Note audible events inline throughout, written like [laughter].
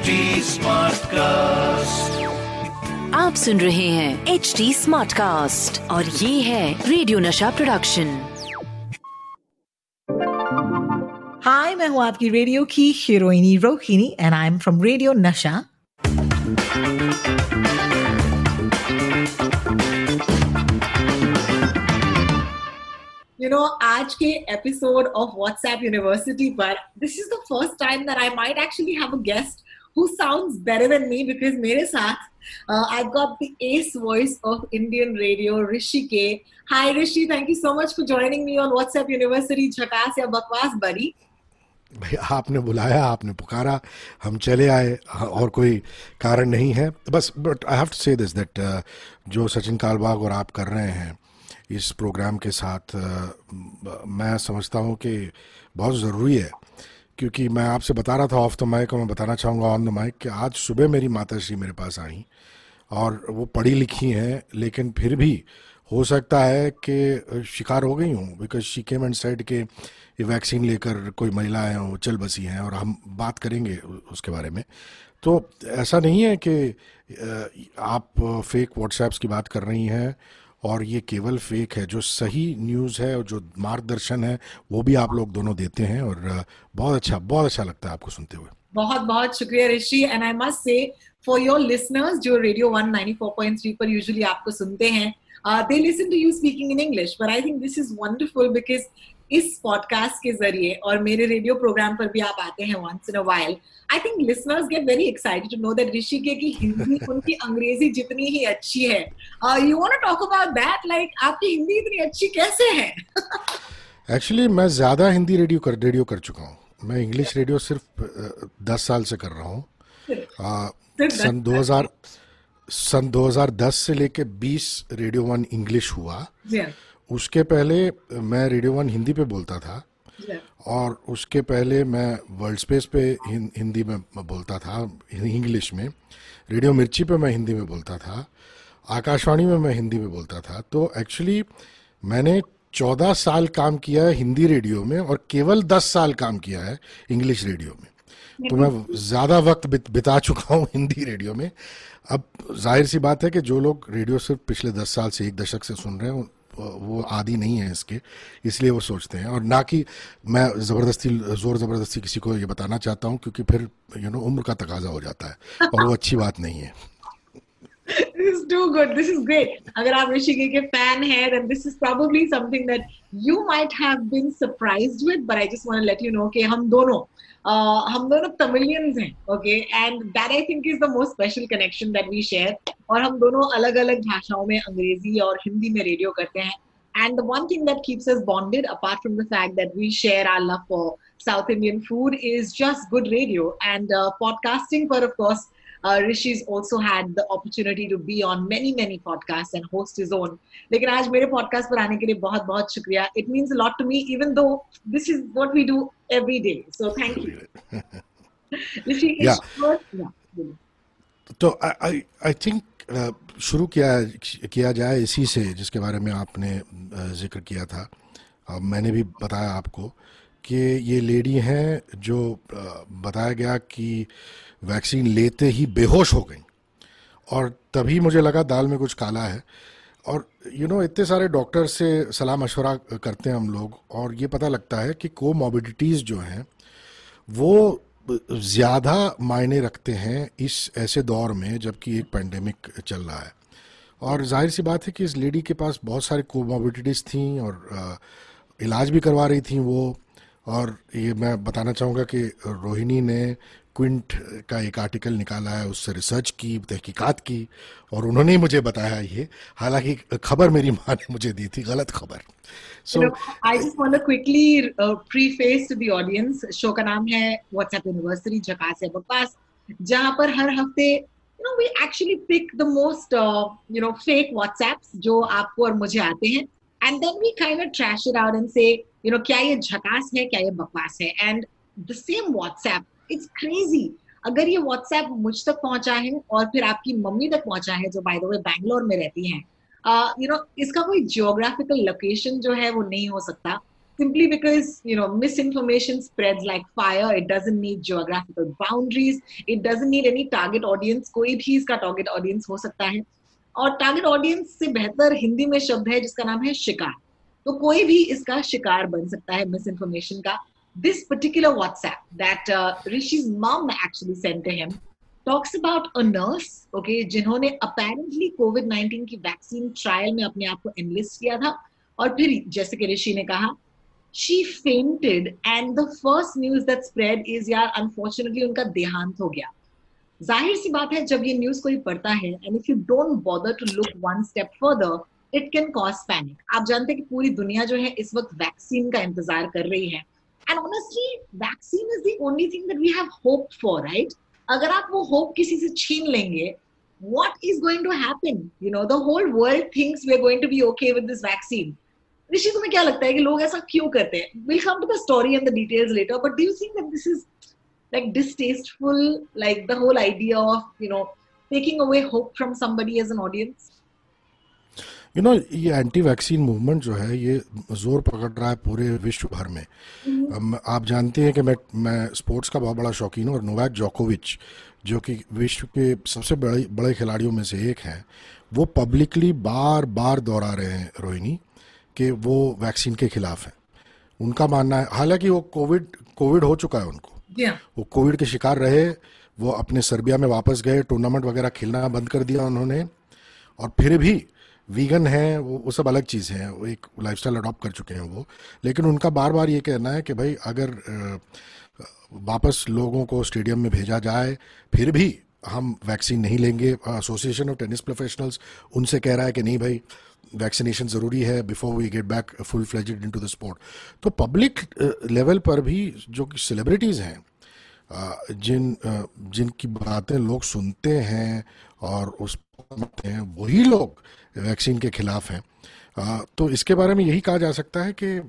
HD Smartcast. आप सुन रहे हैं एच डी स्मार्ट कास्ट और ये है रेडियो नशा प्रोडक्शन हाय मैं हूँ आपकी रेडियो की हीरोइनी Rohini and I am from radio Nasha you know आज के एपिसोड ऑफ़ व्हाट्सएप यूनिवर्सिटी पर this is the first time that I might actually have a guest who sounds better than me because मेरे साथ uh, I've got the ace voice of Indian radio Rishi K. Hi Rishi, thank you so much for joining me on WhatsApp University झकास या बकवास बड़ी भाई आपने बुलाया आपने पुकारा हम चले आए और कोई कारण नहीं है बस but I have to say this that जो सचिन कालबाग और आप कर रहे हैं इस प्रोग्राम के साथ uh, मैं समझता हूँ कि बहुत ज़रूरी है क्योंकि मैं आपसे बता रहा था ऑफ़ द माइक और मैं बताना चाहूँगा ऑन द माइक कि आज सुबह मेरी माता श्री मेरे पास आई और वो पढ़ी लिखी हैं, लेकिन फिर भी हो सकता है कि शिकार हो गई हूँ because she came and side के ये वैक्सीन लेकर कोई महिलाएँ वो चल बसी हैं और हम बात करेंगे उसके बारे में। तो ऐसा नहीं है कि आप फेक व्हाट्सएप्स की बात कर रही हैं और ये केवल फेक है, जो सही न्यूज़ है और जो मार्गदर्शन है, वो भी आप लोग दोनों देते हैं और बहुत अच्छा बहुत अच्छा लगता है आपको सुनते हुए। बहुत बहुत शुक्रिया Rishi. And I must say for your listeners जो रेडियो 194.3 पर यूजुअली आपको सुनते हैं they listen to you speaking in English but I think this is wonderful because इस पॉडकास्ट के ज़रिए और मेरे रेडियो प्रोग्राम पर भी आप आते हैं once in a while I think listeners get very excited to know that ऋषिके की हिंदी [laughs] उनकी अंग्रेज़ी जितनी ही अच्छी है। You want to talk about that like आपकी हिंदी इतनी अच्छी कैसे है? [laughs] एक्चुअली मैं ज़्यादा हिंदी रेडियो कर रेडियो कर चुका हूँ। मैं इंग्लिश रेडियो सिर्फ़ दस साल से कर रहा हूँ। सन 2000 सन 2010 से लेके 20 रेडियो वन इंग्लिश हुआ। Yeah. उसके पहले मैं रेडियो वन हिंदी पे बोलता था और उसके पहले मैं वर्ल्ड स्पेस पे हिंदी में बोलता था इंग्लिश में। रेडियो मिर्ची पे मैं हिंदी में बोलता था। आकाशवाणी में मैं हिंदी में बोलता था। तो एक्चुअली मैंने चौदह साल काम किया है हिंदी रेडियो में और केवल दस साल काम किया है इंग्लिश रेडियो में। तो मैं ज़्यादा वक्त बिता चुका हूँ हिंदी रेडियो में। अब ज़ाहिर सी बात है कि जो लोग रेडियो सिर्फ़ पिछले दस साल से एक दशक से सुन रहे हैं वो आदि नहीं है इसके इसलिए वो सोचते हैं और ना कि मैं ज़बरदस्ती ज़ोर ज़बरदस्ती किसी को ये बताना चाहता हूँ क्योंकि फिर यू नो उम्र का तकाजा हो जाता है और वो अच्छी बात नहीं है this is too good. This is great. अगर आप ऋषिके के फ़ैन हैं, then this is probably something that you might have been surprised with. But I just want to let you know कि हम दोनों uh, हम दोनों तमिलियंस हैं okay and that I think is the most special connection that we share और हम दोनों अलग अलग भाषाओं में अंग्रेज़ी और हिंदी में रेडियो करते हैं the one thing that keeps us bonded, apart from the fact that we share our love for South Indian food, is just good radio and uh, podcasting. But of course, uh, Rishi's also had the opportunity to be on many many podcasts and host his own. लेकिन आज मेरे podcast पर आने के लिए बहुत बहुत शुक्रिया. It means a lot to me, even though this is what we do every day. So thank you. Rishi, yeah. yeah. तो आई आई थिंक शुरू किया किया जाए इसी से जिसके बारे में आपने ज़िक्र किया था मैंने भी बताया आपको कि ये लेडी हैं जो बताया गया कि वैक्सीन लेते ही बेहोश हो गई। और तभी मुझे लगा दाल में कुछ काला है। और यू नो इतने सारे डॉक्टर से सलाह मशवरा करते हैं हम लोग, और ये पता लगता है कि कोमोबिडिटीज़ जो हैं, वो ज़्यादा मायने रखते हैं इस ऐसे दौर में, जबकि एक पेंडेमिक चल रहा है। और ज़ाहिर सी बात है कि इस लेडी के पास बहुत सारी कोमोबिडिटीज़ थी और इलाज भी करवा रही थी वो। और ये मैं बताना चाहूँगा कि रोहिणी ने क्विंट का एक आर्टिकल निकाला है, उससे रिसर्च की, तहकीकात की, और उन्होंने ही मुझे बताया ये। हालाँकि खबर मेरी माँ ने मुझे दी थी, गलत खबर। So I just want to quickly pre the audience show का नाम है व्हाट्सएप यूनिवर्सरी जकास है बकवास, जहाँ पर हर हफ़्ते you know we actually pick the most you know fake WhatsApps जो आपको और मुझे आते हैं and then we kind of trash it out and say you know क्या ये झकास है क्या ये बकवास है and the same WhatsApp it's crazy अगर ये WhatsApp मुझ तक पहुँचा है और फिर आपकी मम्मी तक पहुँचा है जो बाय द वे बैंगलोर में रहती हैं यू नो इसका कोई जियोग्राफिकल लोकेशन जो है वो नहीं हो सकता simply because you know misinformation spreads like fire it doesn't need geographical boundaries it doesn't need any target audience कोई भी इसका target audience हो सकता है और target audience से बेहतर हिंदी में शब्द है जिसका नाम है शिकार तो कोई भी इसका शिकार बन सकता है misinformation का this particular WhatsApp that uh, Rishi's mom actually sent to him talks about a nurse okay जिन्होंने apparently COVID-19 की वैक्सीन ट्रायल में अपने आप को एनलिस्ट किया था और फिर जैसे कि ऋषि ने कहा she fainted and the first news that spread is यार unfortunately उनका देहांत हो गया ज़ाहिर सी बात है जब ये न्यूज़ कोई पढ़ता है and if you don't bother to look one step further it can cause panic आप जानते हैं कि पूरी दुनिया जो है इस वक्त वैक्सीन का इंतज़ार कर रही है। And honestly vaccine is the only thing that we have hope for right अगर आप वो होप किसी से छीन लेंगे what is going to happen you know the whole world things we are going to be okay with this vaccine Rishi, तुम्हें क्या लगता है कि लोग ऐसा क्यों करते हैं? Will come to the story and the details later but do you see that this is like distasteful like the whole idea of you know taking away hope from somebody as an audience you know ये anti vaccine movement जो है ये ज़ोर पकड़ रहा है पूरे विश्व भर में mm-hmm. आप जानते हैं कि मैं मैं स्पोर्ट्स का बहुत बड़ा शौकीन हूँ और नोवैक जोकोविच जो कि विश्व के सबसे बड़े बड़े खिलाड़ियों में से एक हैं वो पब्लिकली बार बार दोहरा रहे हैं रोहिणी कि वो वैक्सीन के खिलाफ हैं उनका मानना है हालाँकि वो कोविड कोविड हो चुका है उनको yeah. वो कोविड के शिकार रहे वो अपने सर्बिया में वापस गए टूर्नामेंट वगैरह खेलना बंद कर दिया उन्होंने और फिर भी वीगन है, वो वो सब अलग चीज़ है, वो एक लाइफस्टाइल अडॉप्ट कर चुके हैं वो। लेकिन उनका बार बार ये कहना है कि भाई, अगर वापस लोगों को स्टेडियम में भेजा जाए, फिर भी हम वैक्सीन नहीं लेंगे। एसोसिएशन ऑफ़ टेनिस प्रोफेशनल्स उनसे कह रहा है कि नहीं भाई वैक्सीनेशन ज़रूरी है before we get back full fledged into the sport तो पब्लिक लेवल पर भी जो कि सेलिब्रिटीज़ हैं जिन जिनकी बातें लोग सुनते हैं और उस हैं वही लोग वैक्सीन के खिलाफ हैं तो इसके बारे में यही कहा जा सकता है कि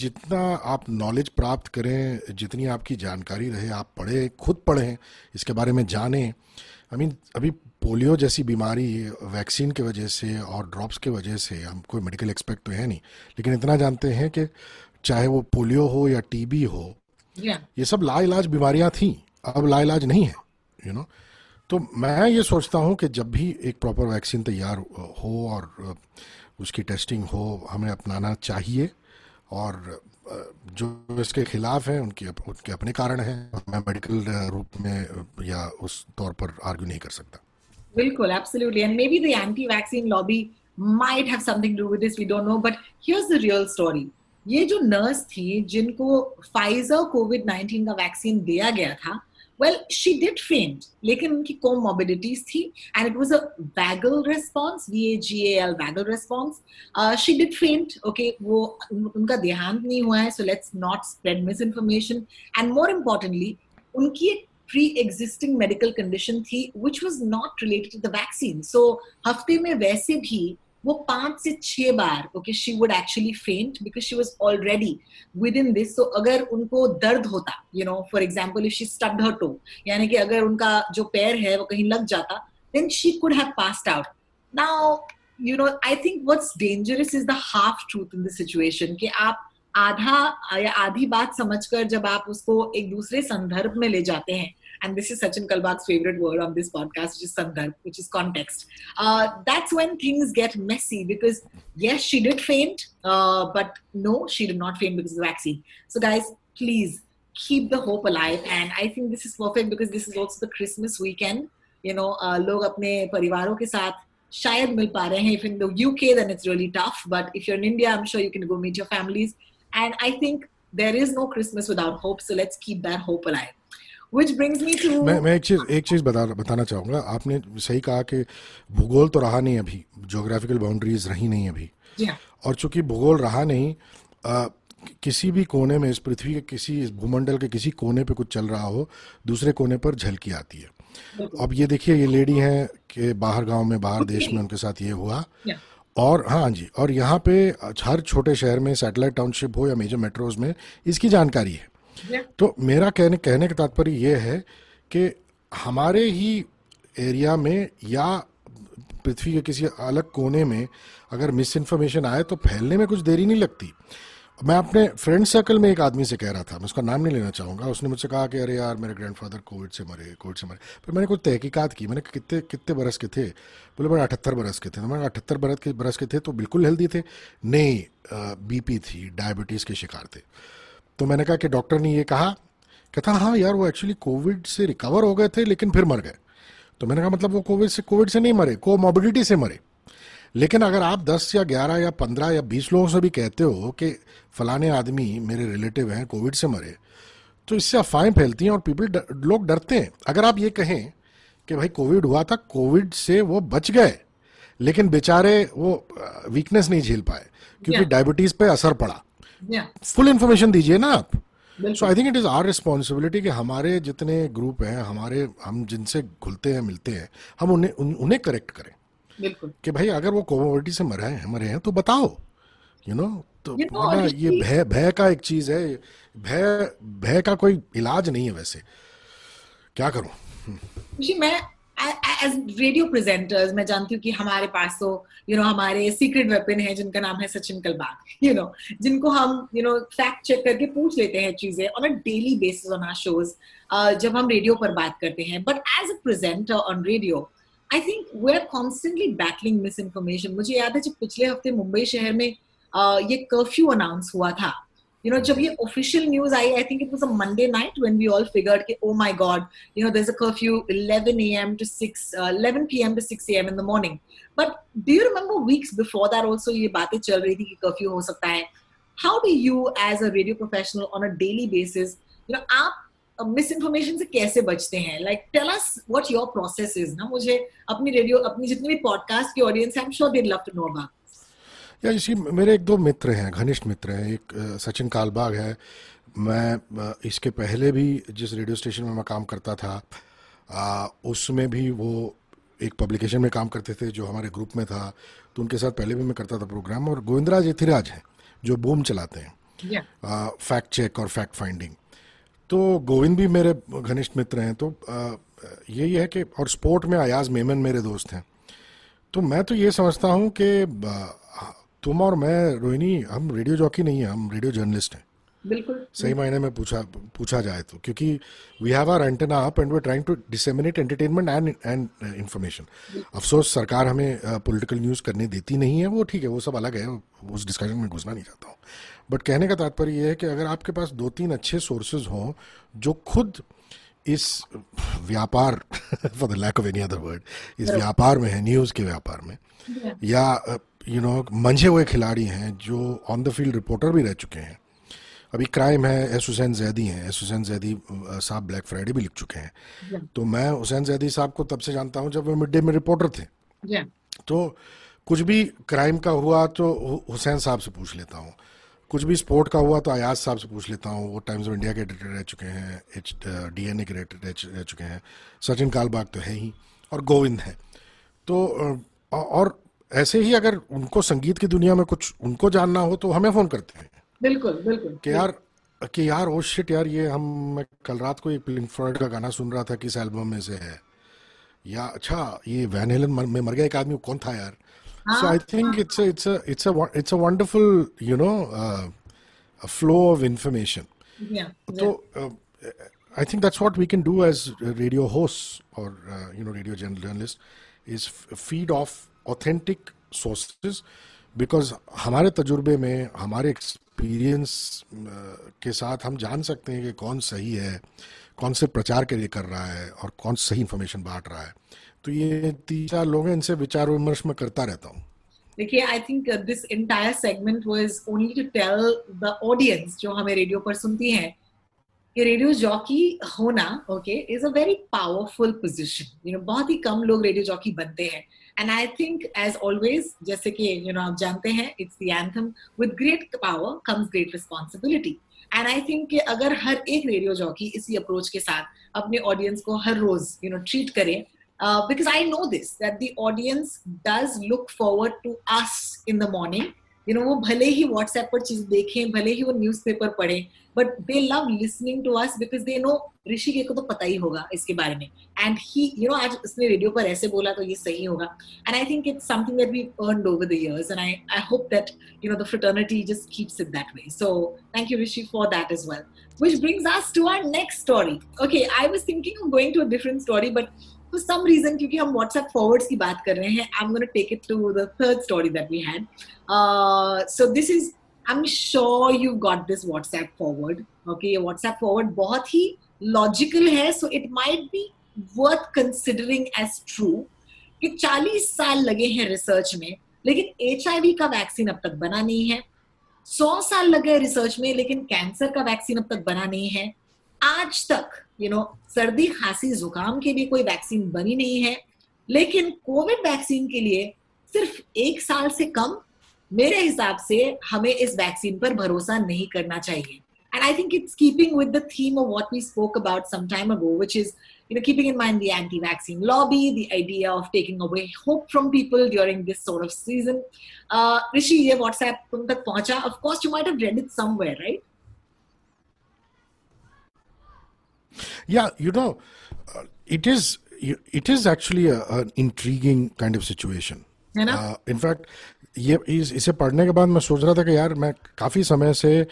जितना आप नॉलेज प्राप्त करें जितनी आपकी जानकारी रहे आप पढ़ें खुद पढ़ें इसके बारे में जानें आई मीन अभी पोलियो जैसी बीमारी वैक्सीन के वजह से और ड्रॉप्स के वजह से हम कोई मेडिकल एक्सपेक्ट तो है नहीं लेकिन इतना जानते हैं कि चाहे वो पोलियो हो या टीबी हो yeah. ये सब लाइलाज बीमारियाँ थी अब लाइलाज नहीं है यू you नो know? तो मैं ये सोचता हूँ कि जब भी एक प्रॉपर वैक्सीन तैयार हो और उसकी टेस्टिंग हो, हमें अपनाना चाहिए और जो इसके खिलाफ हैं, उनके उनके अपने कारण हैं, मैं मेडिकल रूप में या उस तौर पर आर्ग्यू नहीं कर सकता। बिल्कुल absolutely and maybe the anti vaccine lobby might have something to do with this, we don't know. But here's the real story. ये जो नर्स थी, जिनको फाइजर कोविड 19 का वैक्सीन दिया गया था well she did faint लेकिन उनकी comorbidities थी and it was a vagal response v a g a l vagal response uh, she did faint okay वो उनका देहांत नहीं हुआ है so let's not spread misinformation and more importantly उनकी एक pre-existing medical condition थी which was not related to the vaccine so हफ्ते में वैसे भी वो पाँच से छह बार okay she would actually faint because she was already within this so अगर उनको दर्द होता you know for example if she stubbed her toe यानी कि अगर उनका जो पैर है वो कहीं लग जाता then she could have passed out now you know I think what's dangerous is the half truth in the situation कि आप आधा या आधी बात समझकर जब आप उसको एक दूसरे संदर्भ में ले जाते हैं and this is Sachin Kalbag's favorite word on this podcast, which is sandarbh, which is context. Uh, that's when things get messy because yes, she did faint, uh, but no, she did not faint because of the vaccine. So guys, please keep the hope alive. And I think this is perfect because this is also the Christmas weekend. You know, uh, लोग अपने परिवारों के साथ शायद मिल पा रहे हैं if in the UK then it's really tough but if you're in India I'm sure you can go meet your families and I think there is no Christmas without hope so let's keep that hope alive Which brings me to मैं मैं एक चीज़ एक चीज़ बता बताना चाहूँगा। आपने सही कहा कि भूगोल तो रहा नहीं अभी। ज्योग्राफिकल बाउंड्रीज रही नहीं अभी। Yeah. और चूँकि भूगोल रहा नहीं आ, किसी भी कोने में इस पृथ्वी के किसी इस भूमंडल के किसी कोने पे कुछ चल रहा हो दूसरे कोने पर झलकी आती है। अब ये देखिए ये लेडी हैं कि बाहर गाँव में बाहर देश में उनके साथ ये हुआ। Yeah. और हाँ जी और यहाँ पे हर छोटे शहर में सैटेलाइट टाउनशिप हो या मेजर मेट्रोज में इसकी जानकारी है। तो मेरा कहने कहने का तात्पर्य यह है कि हमारे ही एरिया में या पृथ्वी के किसी अलग कोने में अगर मिस इन्फॉर्मेशन आए तो फैलने में कुछ देरी नहीं लगती। मैं अपने फ्रेंड सर्कल में एक आदमी से कह रहा था मैं उसका नाम नहीं लेना चाहूँगा उसने मुझसे कहा कि अरे यार मेरे ग्रैंडफादर कोविड से मरे कोविड से मरे। फिर मैंने कुछ तहकीकात की मैंने कितने कितने बरस के थे? बोले मेरे अठहत्तर बरस के थे। तो मैंने अठहत्तर बरस के बरस के थे तो बिल्कुल हेल्दी थे। नहीं बीपी थी डायबिटीज़ के शिकार थे। तो मैंने कहा कि डॉक्टर ने ये कहा कहता हाँ यार वो एक्चुअली कोविड से रिकवर हो गए थे लेकिन फिर मर गए. तो मैंने कहा मतलब वो कोविड से कोविड से नहीं मरे कोमोबिडिटी से मरे. लेकिन अगर आप 10 या 11 या 15 या 20 लोगों से भी कहते हो कि फलाने आदमी मेरे रिलेटिव हैं कोविड से मरे तो इससे अफवाहें फैलती हैं और पीपल डर, लोग डरते हैं। अगर आप ये कहें कि भाई कोविड हुआ था कोविड से वो बच गए लेकिन बेचारे वो वीकनेस नहीं झेल पाए क्योंकि डायबिटीज़ पे असर पड़ा। फुल इन्फॉर्मेशन दीजिए ना आप। So I think it is our responsibility कि हमारे जितने ग्रुप हैं हमारे हम जिनसे घुलते हैं मिलते हैं हम उन्हें उन्हें करेक्ट करें। कि भाई अगर वो कोमोबिलिटी से मरे हैं मरे हैं तो बताओ। यू you नो know, तो ये भय भय का एक चीज़ है भय भय का कोई इलाज नहीं है वैसे। क्या करूँ? मैं एज रेडियो प्रेजेंटर्स मैं जानती हूँ कि हमारे पास तो यू नो हमारे सीक्रेट वेपन है जिनका नाम है सचिन कलबाग यू नो जिनको हम यू नो फैक्ट चेक करके पूछ लेते हैं चीज़ें on a daily basis on our shows जब हम रेडियो पर बात करते हैं। But as a presenter on radio I think we are constantly battling misinformation मुझे याद है जब पिछले हफ़्ते मुंबई शहर में uh, ये कर्फ्यू अनाउंस हुआ था। You know जब ये official news I I think it was a Monday night when we all figured कि oh my god you know there's a curfew 11 a.m. to 6 uh, 11 p.m. to 6 a.m. in the morning but do you remember weeks before that also ये बातें चल रही थी कि curfew हो सकता है how do you as a radio professional on a daily basis you know आप मिस इन्फॉर्मेशन से कैसे बचते हैं like tell us what your process is ना मुझे अपनी रेडियो अपनी जितनी भी पॉडकास्ट की ऑडियंस है I am sure they love to know about या इसी मेरे एक दो मित्र हैं घनिष्ठ मित्र हैं एक सचिन कालबाग है। मैं इसके पहले भी जिस रेडियो स्टेशन में मैं काम करता था उसमें भी वो एक पब्लिकेशन में काम करते थे जो हमारे ग्रुप में था तो उनके साथ पहले भी मैं करता था प्रोग्राम। और गोविंदराज एथिराज हैं जो बूम चलाते हैं फैक्ट चेक और फैक्ट फाइंडिंग तो गोविंद भी मेरे घनिष्ठ मित्र हैं तो यही है कि और स्पोर्ट में अयाज मेमन मेरे दोस्त हैं। तो मैं तो ये समझता हूँ कि तुम और मैं रोहिणी हम रेडियो जॉकी नहीं है हम रेडियो जर्नलिस्ट हैं। बिल्कुल। सही मायने में पूछा पूछा जाए तो क्योंकि we have our antenna up and we trying to disseminate entertainment and and information अफसोस सरकार हमें पॉलिटिकल न्यूज़ करने देती नहीं है वो ठीक है वो सब अलग है उस डिस्कशन में घुसना नहीं चाहता हूँ। बट कहने का तात्पर्य यह है कि अगर आपके पास दो तीन अच्छे सोर्सेज हों जो खुद इस व्यापार for the lack of any other word इस व्यापार में है न्यूज़ के व्यापार में या यू नो मंझे हुए खिलाड़ी हैं जो ऑन द फ़ील्ड रिपोर्टर भी रह चुके हैं। अभी क्राइम है एस हुसैन जैदी हैं। एस हुसैन जैदी साहब ब्लैक फ्राइडे भी लिख चुके हैं। तो मैं हुसैन जैदी साहब को तब से जानता हूँ जब वो मिड डे में रिपोर्टर थे। तो कुछ भी क्राइम का हुआ तो हुसैन साहब से पूछ लेता हूँ। कुछ भी स्पोर्ट का हुआ तो अयाज साहब से पूछ लेता हूँ। वो टाइम्स ऑफ़ इंडिया के एडिटर रह चुके हैं एच डी एन ए के एडिटर रह चुके हैं। सचिन कालबाग तो है ही और गोविंद है। तो और ऐसे ही अगर उनको संगीत की दुनिया में कुछ उनको जानना हो तो हमें फ़ोन करते हैं। बिल्कुल बिल्कुल। कि यार कि यार ओ शिट यार ये हम मैं कल रात को एक पिंक फ्लॉयड का गाना सुन रहा था किस एल्बम में से है? या अच्छा ये वैन हेलन में मर गया एक आदमी कौन था यार? So I think it's it's it's it's a wonderful you know flow of information तो I think that's what we can do as radio host और you know radio journalist is feed of authentic sources because हमारे तजुर्बे में, हमारे experience के साथ हम जान सकते हैं कि कौन सही है, कौन से प्रचार के लिए कर रहा है, और कौन सही इन्फॉर्मेशन बांट रहा है। तो ये तीन चार लोग हैं, इनसे विचार विमर्श में करता रहता हूँ। देखिए I think this entire segment was only to tell the audience जो हमें रेडियो पर सुनती हैं, कि रेडियो जॉकी होना okay is a very powerful position you know बहुत ही कम लोग रेडियो जॉकी बनते हैं। And I think as always जैसे कि यू नो आप जानते हैं it's the anthem with great power comes great responsibility and I think कि अगर हर एक रेडियो जॉकी इसी अप्रोच के साथ अपने ऑडियंस को हर रोज यू नो ट्रीट करे because I know this that the audience does look forward to us in the morning. You know वो भले ही व्हाट्सएप पर चीज़ देखें, भले ही वो न्यूज़पेपर पढ़ें but they love listening to us because they know Rishi के को तो पता ही होगा इसके बारे में। एंड ही यू नो आज उसने रेडियो पर ऐसे बोला तो ये सही होगा। And I think it's something that we earned over the years and I I hope that you know the fraternity just keeps it that way so thank you Rishi for that as well which brings us to our next story. Okay, i was thinking of going to a different story, but for some reason क्योंकि हम WhatsApp forwards की बात कर रहे हैं I'm to take it to the third story that we had uh, so this is I'm sure you've got this WhatsApp forward. Okay, WhatsApp forward बहुत ही logical है, so it might be worth considering as true कि 40 साल लगे हैं research में लेकिन HIV का vaccine अब तक बना नहीं है सौ साल लगे रिसर्च में लेकिन कैंसर का वैक्सीन अब तक बना नहीं है आज तक यू नो सर्दी खांसी, जुकाम के लिए कोई वैक्सीन बनी नहीं है। लेकिन कोविड वैक्सीन के लिए सिर्फ़ एक साल से कम मेरे हिसाब से हमें इस वैक्सीन पर भरोसा नहीं करना चाहिए। And I think it's keeping with the theme of what we spoke about some time ago which is you know keeping in mind the anti vaccine lobby the idea of taking away hope from people during this sort of season Rishi ये WhatsApp तुम तक पहुँचा? Of you might have read it somewhere right yeah you know uh, it is it is actually a, an intriguing kind of situation. In fact uh, ये इस, इसे पढ़ने के बाद मैं सोच रहा था कि यार मैं काफ़ी समय से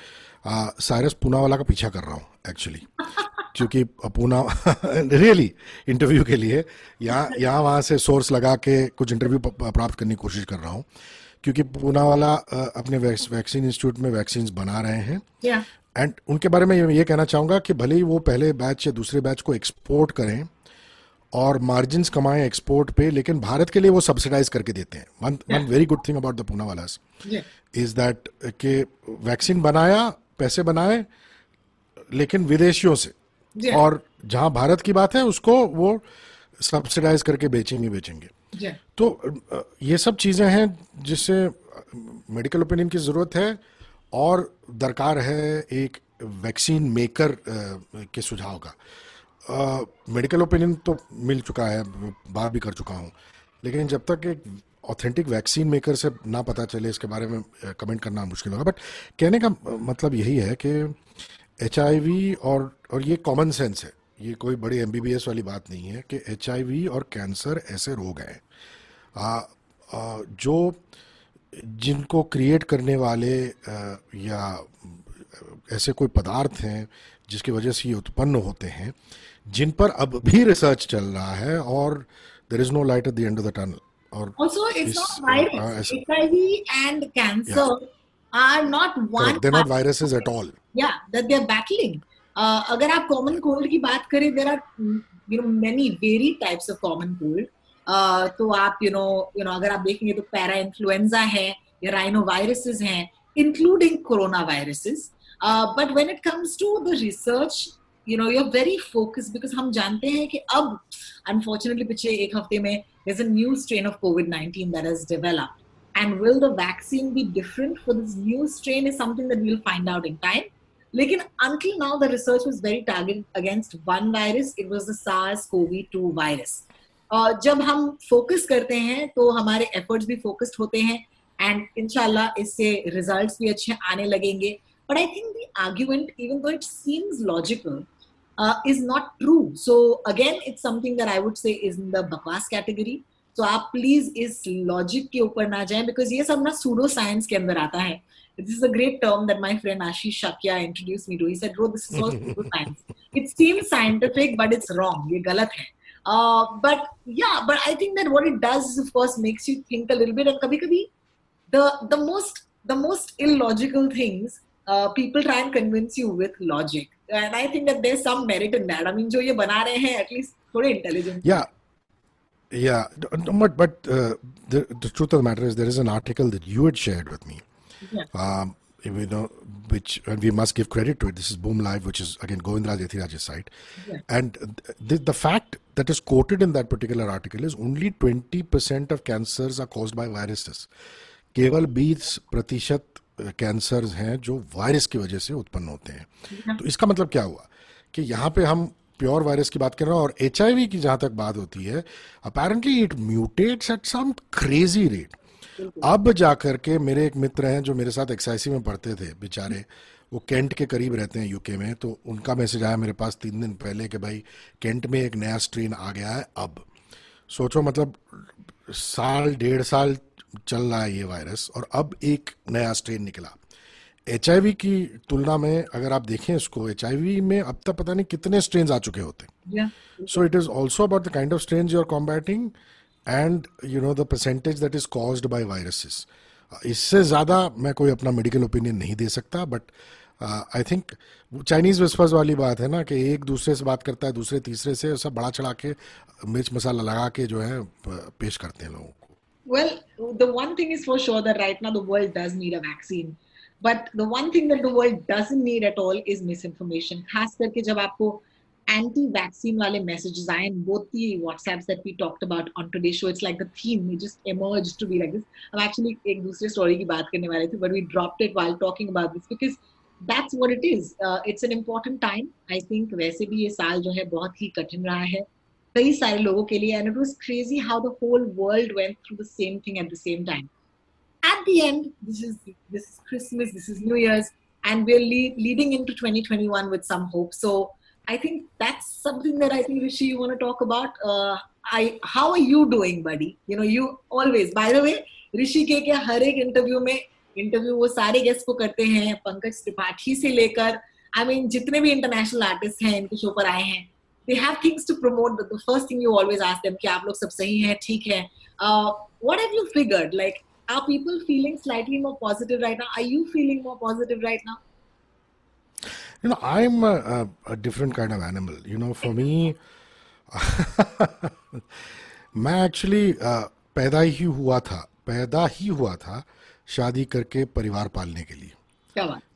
साइरस पूना वाला का पीछा कर रहा हूँ एक्चुअली [laughs] क्योंकि पूना [laughs] रियली इंटरव्यू के लिए यहाँ यहाँ वहाँ से सोर्स लगा के कुछ इंटरव्यू प्राप्त करने की कोशिश कर रहा हूँ। क्योंकि पूना वाला अपने वैक्सीन इंस्टीट्यूट में वैक्सीन बना रहे हैं। एंड उनके बारे में ये कहना चाहूँगा कि भले ही वो पहले बैच या दूसरे बैच को एक्सपोर्ट करें और मार्जिन कमाएँ एक्सपोर्ट पे लेकिन भारत के लिए वो सब्सिडाइज करके देते हैं। One one very good thing about the Poona वाला इज़ दैट के वैक्सीन बनाया पैसे बनाए लेकिन विदेशियों से। Yeah. और जहाँ भारत की बात है उसको वो सब्सिडाइज करके बेचेंगे बेचेंगे। Yeah. तो ये सब चीज़ें हैं जिससे मेडिकल ओपिनियन की ज़रूरत है। और दरकार है एक वैक्सीन मेकर के सुझाव का। मेडिकल ओपिनियन तो मिल चुका है, बात भी कर चुका हूँ, लेकिन जब तक एक ऑथेंटिक वैक्सीन मेकर से ना पता चले, इसके बारे में कमेंट करना मुश्किल होगा। बट कहने का मतलब यही है कि एचआईवी और और ये कॉमन सेंस है। ये कोई बड़ी एमबीबीएस वाली बात नहीं है कि एचआईवी और कैंसर ऐसे रोग हैं। जो जिनको क्रिएट करने वाले या ऐसे कोई पदार्थ हैं जिसकी वजह से ये उत्पन्न होते हैं जिन पर अब भी रिसर्च चल रहा है और there is no light at the end of the tunnel और also it's not virus uh, hiv and cancer yeah. are not one they're not viruses at all. Yeah that they're battling. Uh, अगर आप common cold की बात करें there are you know many very types of common cold तो आप you know you know अगर आप देखेंगे तो पैरा इन्फ्लुएंजा है या राइनो वायरसेस हैं including corona viruses but when it comes to the research you know you are very focus because हम जानते हैं कि अब अनफॉर्चुनेटली पिछले एक हफ्ते में there's a new strain of covid-19 that has developed and will the vaccine be different for this new strain is something that we'll find out in time लेकिन until now the research was very targeted against one virus it was the SARS-CoV-2 virus uh, जब हम focus करते हैं तो हमारे efforts भी focused होते हैं एंड इनशाला इससे रिजल्ट्स भी अच्छे आने लगेंगे but I think the argument even though it seems logical uh, is not true. So again, it's something that I would say is in the bakwas category. So आप please इस logic के ऊपर ना जाएँ बिकॉज़ ये सब ना pseudo science के अंदर आता है this is a great term that my friend Ashish Shakya introduced me to. He said, "Bro, this is all pseudo science. It seems scientific, but it's wrong. ये गलत है." Uh, but yeah, but I think that what it does is, of course, makes you think a little bit. And kabhi kabhi, the the most the most illogical things uh, people try and convince you with logic. and I think that there's some merit in that. I mean, जो ये बना रहे हैं at least थोड़े intelligent. Yeah. Yeah, but but uh, the the truth of the matter is there is an article that you had shared with me. Yeah. Um, you know, which and we must give credit to it. This is Boom Live, which is again Govindraj Ethiraj's site, yeah. and the, the fact that is quoted in that particular article is only twenty percent of cancers are caused by viruses. केवल 20 प्रतिशत cancer हैं जो virus की वजह से उत्पन्न होते हैं तो इसका मतलब क्या हुआ कि यहाँ पे हम प्योर वायरस की बात कर रहे हैं और एच की जहाँ तक बात होती है apparently it mutates at some crazy rate अब जाकर के मेरे एक मित्र हैं जो मेरे साथ एक्साइसी में पढ़ते थे बेचारे वो केंट के करीब रहते हैं यूके में तो उनका मैसेज आया मेरे पास तीन दिन पहले कि भाई केंट में एक नया स्ट्रेन आ गया है अब। सोचो मतलब साल डेढ़ साल चल रहा है ये वायरस और अब एक नया स्ट्रेन निकला। एचआईवी की तुलना में अगर आप देखें इसको एच में अब तक पता नहीं कितने स्ट्रेन आ चुके होते। So it is also about the kind of strain you are combating and you know the percentage that is caused by viruses इससे ज़्यादा मैं कोई अपना मेडिकल ओपिनियन नहीं दे सकता but I think Chinese whispers वाली बात है ना कि एक दूसरे से बात करता है दूसरे तीसरे से सब बड़ा चढ़ा के मिर्च मसाला लगा के जो है पेश करते हैं लोगों को Well, the one thing is for sure that right now the world does need a vaccine. But the one thing that the world doesn't need at all is misinformation. खास करके जब आपको anti-vaccine wale messages आए and both the WhatsApps that we talked about on today's show, it's like the theme, it just emerged to be like this. I'm actually एक दूसरे story की बात करने वाले थे, but we dropped it while talking about this because that's what it is. Uh, it's an important time. I think वैसे भी ये साल जो है बहुत ही कठिन रहा है कई सारे लोगों के लिए and it was crazy how the whole world went through the same thing at the same time. At the end, this is this is Christmas, this is New Year's, and we're le- leading into 2021 with some hope. So I think that's something that I think Rishi you want to talk about. Uh, I how are you doing, buddy? You know, you always. By the way, Rishi के हर एक interview में interview वो सारे guest को करते हैं पंकज त्रिपाठी से लेकर आई मीन जितने भी इंटरनेशनल आर्टिस्ट हैं इनके शो पर आए हैं they have things to promote the first thing you always ask them कि आप लोग सब सही हैं ठीक है what have you figured like are people feeling slightly more positive right now are you feeling more positive right now you know i'm a, a, a different kind of animal. You know for me [laughs] मैं actually uh, पैदा ही हुआ था पैदा ही हुआ था शादी करके परिवार पालने के लिए।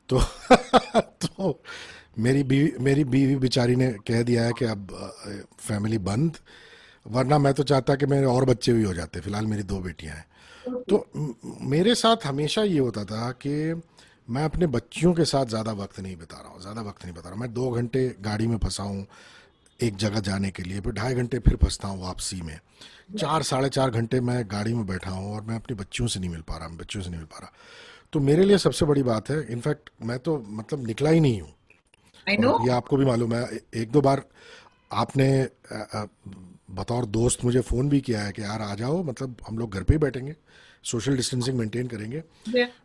तो [laughs] तो मेरी बीवी मेरी बीवी बेचारी ने कह दिया है कि अब फैमिली बंद वरना मैं तो चाहता कि मेरे और बच्चे भी हो जाते फ़िलहाल मेरी दो बेटियाँ हैं। तो मेरे साथ हमेशा ये होता था कि मैं अपने बच्चियों के साथ ज़्यादा वक्त नहीं बिता रहा हूँ ज़्यादा वक्त नहीं बिता रहा मैं दो घंटे गाड़ी में फंसा हूँ एक जगह जाने के लिए फिर ढाई घंटे फिर फंसता हूँ वापसी में। चार साढ़े चार घंटे मैं गाड़ी में बैठा हूँ और मैं अपनी बच्चियों से नहीं मिल पा रहा बच्चियों से नहीं मिल पा रहा। तो मेरे लिए सबसे बड़ी बात है इनफैक्ट मैं तो मतलब निकला ही नहीं हूँ। ये आपको भी मालूम है एक दो बार आपने बतौर दोस्त मुझे फ़ोन भी किया है कि यार आ जाओ मतलब हम लोग घर पे ही बैठेंगे। सोशल डिस्टेंसिंग मेंटेन करेंगे।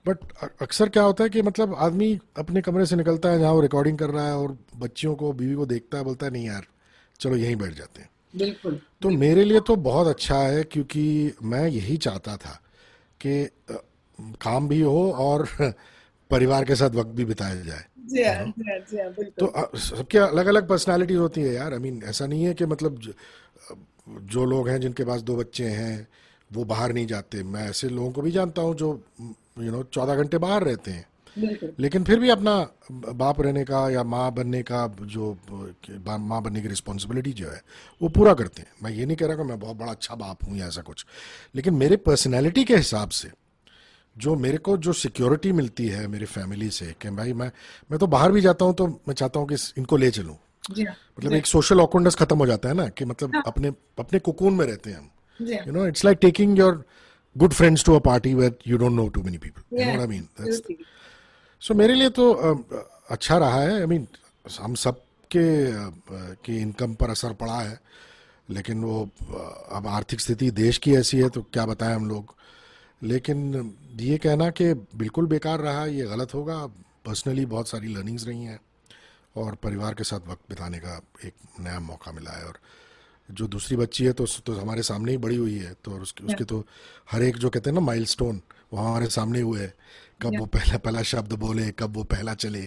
बट अक्सर क्या होता है कि मतलब आदमी अपने कमरे से निकलता है जहाँ वो रिकॉर्डिंग कर रहा है और बच्चियों को बीवी को देखता है बोलता है नहीं यार चलो यहीं बैठ जाते हैं। बिल्कुल। तो मेरे लिए तो बहुत अच्छा है क्योंकि मैं यही चाहता था कि काम भी हो और [laughs] परिवार के साथ वक्त भी बिताया जाए। हाँ, हाँ, हाँ, तो सबके अलग अलग पर्सनालिटीज होती है यार। आई मीन ऐसा नहीं है कि मतलब जो लोग हैं जिनके पास दो बच्चे हैं वो बाहर नहीं जाते। मैं ऐसे लोगों को भी जानता हूँ जो यू नो चौदह घंटे बाहर रहते हैं। लेकिन फिर भी अपना बाप रहने का या माँ बनने का जो माँ बनने की रिस्पॉन्सिबिलिटी जो है वो पूरा करते हैं। मैं ये नहीं कह रहा कि मैं बहुत बड़ा अच्छा बाप हूँ या ऐसा कुछ। लेकिन मेरे पर्सनैलिटी के हिसाब से जो मेरे को जो सिक्योरिटी मिलती है मेरी फैमिली से कि भाई मैं मैं तो बाहर भी जाता हूँ तो मैं चाहता हूँ कि इनको ले चलूँ। हाँ, मतलब एक सोशल ऑकवर्डनेस खत्म हो जाता है ना कि मतलब हाँ. अपने अपने कुकून में रहते हैं हम। You know it's like taking your good friends to a party where you don't know too many people you know I mean so मेरे लिए तो अच्छा रहा है। आई मीन हम सब के की इनकम पर असर पड़ा है लेकिन वो अब आर्थिक स्थिति देश की ऐसी है तो क्या बताएँ हम लोग? लेकिन ये कहना कि बिल्कुल बेकार रहा ये गलत होगा। पर्सनली बहुत सारी लर्निंग्स रही हैं और परिवार के साथ वक्त बिताने का एक नया मौका मिला है और जो दूसरी बच्ची है तो तो हमारे सामने ही बड़ी हुई है तो उसके उसके तो हर एक जो कहते हैं ना माइलस्टोन वो हमारे सामने हुए है। कब वो पहला पहला शब्द बोले कब वो पहला चले।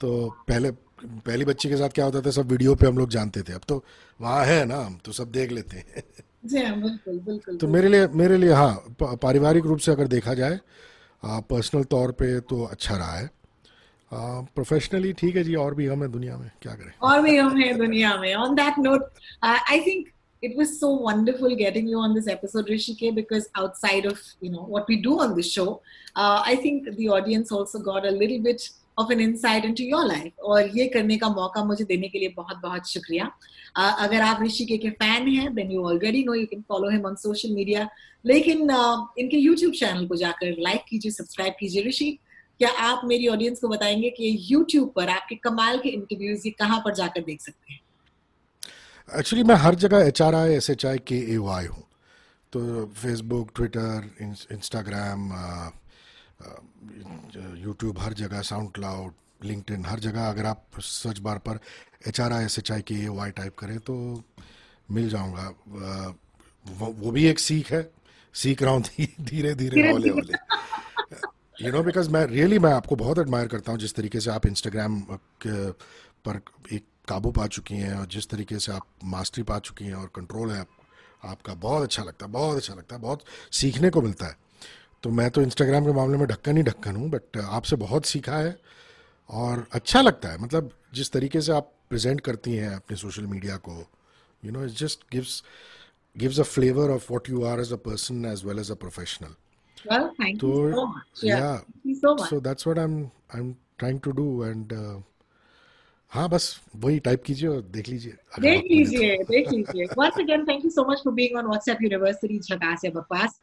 तो पहले पहली बच्ची के साथ क्या होता था सब वीडियो पे हम लोग जानते थे। अब तो वहाँ है ना हम तो सब देख लेते हैं। हाँ, बिल्कुल बिल्कुल तो मेरे लिए मेरे लिए हाँ पारिवारिक रूप से अगर देखा जाए पर्सनल तौर पे तो अच्छा रहा है। प्रोफेशनली ठीक है जी और भी हम है दुनिया में क्या करें और भी हम है दुनिया में on that note I think it was so wonderful getting you on this episode, Rishike, because outside of you know what we do on this show, uh, I think the audience also got a little bit of an insight into your life. और ये करने का मौका मुझे देने के लिए बहुत बहुत शुक्रिया uh, अगर आप ऋषि के, फ़ैन हैं then you already know you can follow him on social media. लेकिन uh, इनके YouTube चैनल को जाकर लाइक कीजिए सब्सक्राइब कीजिए ऋषि क्या आप मेरी ऑडियंस को बताएँगे कि यूट्यूब पर आपके कमाल के इंटरव्यूज़ ये कहाँ पर जाकर देख सकते हैं? एक्चुअली मैं हर जगह H R I S H I K A Y हूँ। तो फेसबुक ट्विटर इंस्टाग्राम यूट्यूब हर जगह साउंड क्लाउड लिंकड हर जगह अगर आप सर्च बार पर H R I S H I K A Y type करें तो मिल जाऊँगा। वो, वो भी एक सीख है। सीख रहा हूँ धीरे धीरे हौले हौले यू नो बिकॉज़ मैं रियली really, मैं आपको बहुत एडमायर करता हूँ जिस तरीके से आप इंस्टाग्राम पर एक काबू पा चुकी हैं और जिस तरीके से आप मास्टरी पा चुकी हैं और कंट्रोल है आप, आपका बहुत अच्छा लगता है बहुत अच्छा लगता है बहुत सीखने को मिलता है तो मैं तो इंस्टाग्राम के मामले में ढक्कन ही ढक्कन हूँ बट आपसे बहुत सीखा है और अच्छा लगता है मतलब जिस तरीके से आप प्रेजेंट करती हैं अपने सोशल मीडिया को you know it just gives gives a flavor of what you are as a person as well as a professional. Well, thank so, you so much. Yeah, yeah. Thank you so much. So that's what I'm I'm trying to do and uh, हाँ बस वही type कीजिए और देख लीजिए देख लीजिए देख लीजिए once again thank you so much for being on WhatsApp University झकास या बकवास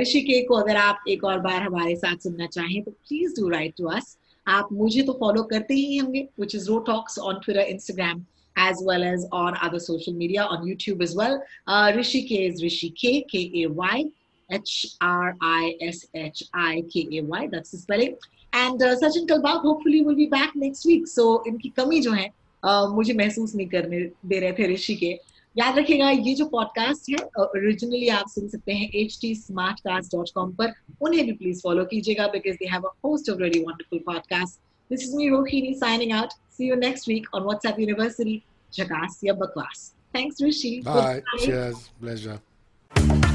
ऋषि के को अगर आप एक और बार हमारे साथ सुनना चाहें तो please do write to us आप मुझे तो फॉलो करते ही होंगे is Ro Talks on Twitter Instagram as well as on other social media on YouTube as well. Uh, Rishi K is Rishi K, K A Y H R I S H I K A Y. That's the spelling. And Sachin Kalbag hopefully will be back next week so इनकी कमी जो है uh, मुझे महसूस नहीं करने दे रहे थे ऋषि के। याद रखिएगा ये जो पॉडकास्ट है ओरिजिनली uh, आप सुन सकते हैं H T smart cast dot com पर। उन्हें भी प्लीज़ फॉलो कीजिएगा because they have a host of very wonderful podcast this is me Rohini signing out see you next week on WhatsApp university झकास या बकवास thanks Rishi bye cheers pleasure